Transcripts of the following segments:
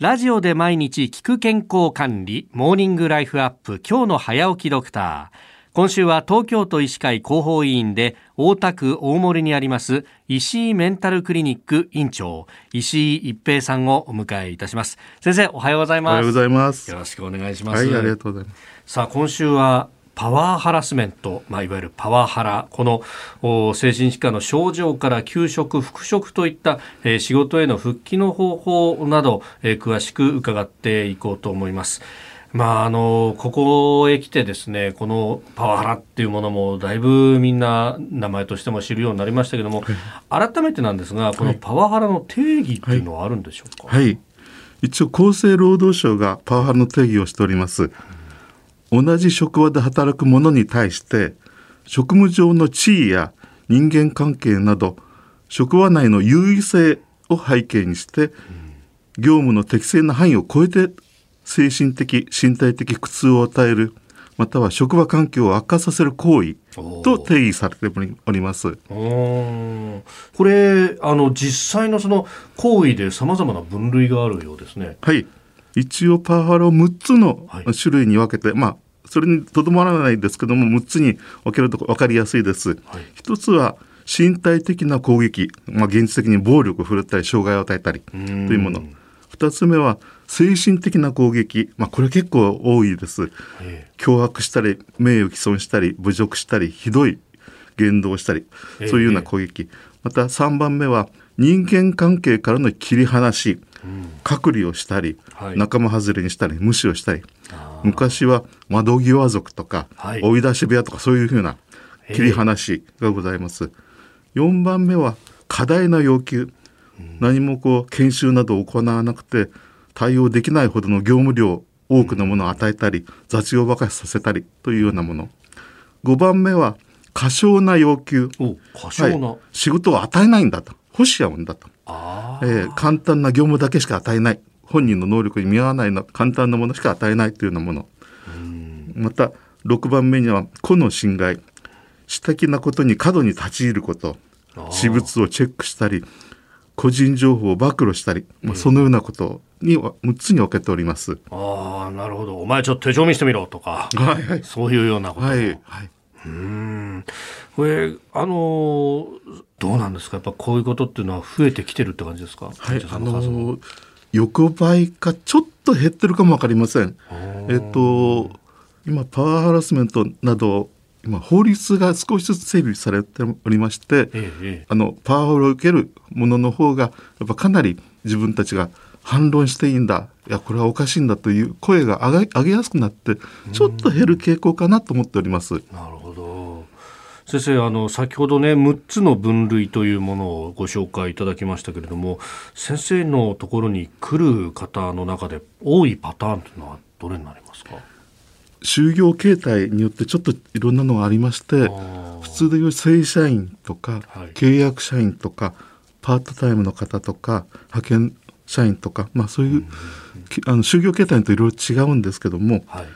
ラジオで毎日聞く健康管理、モーニングライフアップ、今日の早起きドクター。今週は東京都医師会広報委員で大田区大森にあります石井メンタルクリニック院長石井一平さんをお迎えいたします。先生おはようございます。おはようございます。よろしくお願いします。はいありがとうございます。さあ今週はパワーハラスメント、まあ、いわゆるパワハラ、この精神疾患の症状から休職、復職といった、えー、仕事への復帰の方法など、えー、詳しく伺っていこうと思います。まあ、あのここへ来てですねこのパワハラっていうものもだいぶみんな名前としても知るようになりましたけども、はい、改めてなんですがこのパワハラの定義っていうのはあるんでしょうか、はい、はい、一応厚生労働省がパワハラの定義をしております。同じ職場で働く者に対して職務上の地位や人間関係など職場内の優位性を背景にして業務の適正な範囲を超えて精神的身体的苦痛を与えるまたは職場環境を悪化させる行為と定義されております。これあの実際のその行為でさまざまな分類があるようですね。はい一応パワハラを6つの種類に分けて、はい、まあそれにとどまらないですけども6つに分けると分かりやすいです。はい、1つは身体的な攻撃、まあ、現実的に暴力を振るったり障害を与えたりというもの。2つ目は精神的な攻撃、まあ、これ結構多いです、脅迫したり名誉毀損したり侮辱したりひどい言動をしたりそういうような攻撃、また3番目は人間関係からの切り離し隔離をしたり、はい、仲間外れにしたり無視をしたり。昔は窓際族とか、はい、追い出し部屋とかそういうふうな切り離しがございます。4番目は過大な要求、うん、何もこう研修などを行わなくて対応できないほどの業務量多くのものを与えたり、雑用ばかりさせたりというようなもの。5番目は過小な要求。過小な、はい、仕事を与えないんだと。欲しやもんだとえー、簡単な業務だけしか与えない。本人の能力に見合わないの簡単なものしか与えないというようなもの。また6番目には個の侵害。私的なことに過度に立ち入ること。私物をチェックしたり個人情報を暴露したり、まあ、そのようなことに6つに分けております。ああなるほど。お前ちょっと手帳見せてみろとか、はいはい、そういうようなこと。はいはいうん。これあのどうなんですか？やっぱこういうことっていうのは増えてきてるって感じですか？はいあの横ばいかちょっと減ってるかもわかりません。えっと今パワーハラスメントなど今法律が少しずつ整備されておりまして、ええ、あのパワハラを受けるものの方がやっぱかなり自分たちが反論していいんだいやこれはおかしいんだという声が上げ上げやすくなってちょっと減る傾向かなと思っております。なるほど先生あの先ほどね6つの分類というものをご紹介いただきましたけれども先生のところに来る方の中で多いパターンというのはどれになりますか？就業形態によってちょっといろんなのがありまして普通でいう正社員とか、はい、契約社員とかパートタイムの方とか派遣社員とか、まあ、そういう、あの就業形態といろいろ違うんですけども、はい、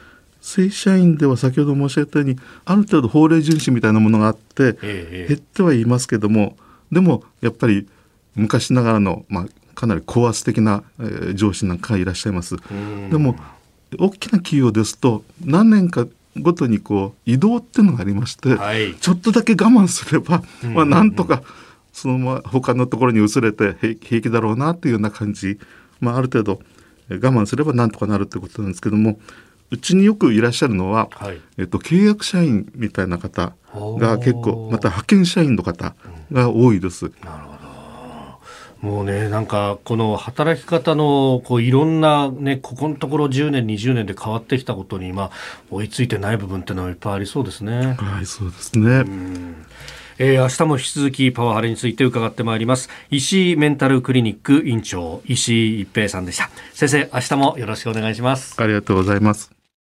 正社員では先ほど申し上げたようにある程度法令遵守みたいなものがあって、減ってはいますけどもでもやっぱり昔ながらの、まあ、かなり高圧的な、えー、上司なんかがいらっしゃいます。でも大きな企業ですと何年かごとにこう移動っていうのがありまして、はい、ちょっとだけ我慢すれば、まあ、なんとかそのまま他のところに移れて平気だろうなっていうような感じ、まあ、ある程度我慢すればなんとかなるってことなんですけどもうちによくいらっしゃるのは、はい、えっと、契約社員みたいな方が結構また派遣社員の方が多いです。うん、なるほど。もうね、なんか、この働き方の、こう、いろんなね、ここのところ10年、20年で変わってきたことに、まあ、追いついてない部分っていうのはいっぱいありそうですね。はい、そうですね。うん。えー、明日も引き続きパワハラについて伺ってまいります。石井メンタルクリニック院長石井一平さんでした。先生明日もよろしくお願いします。ありがとうございます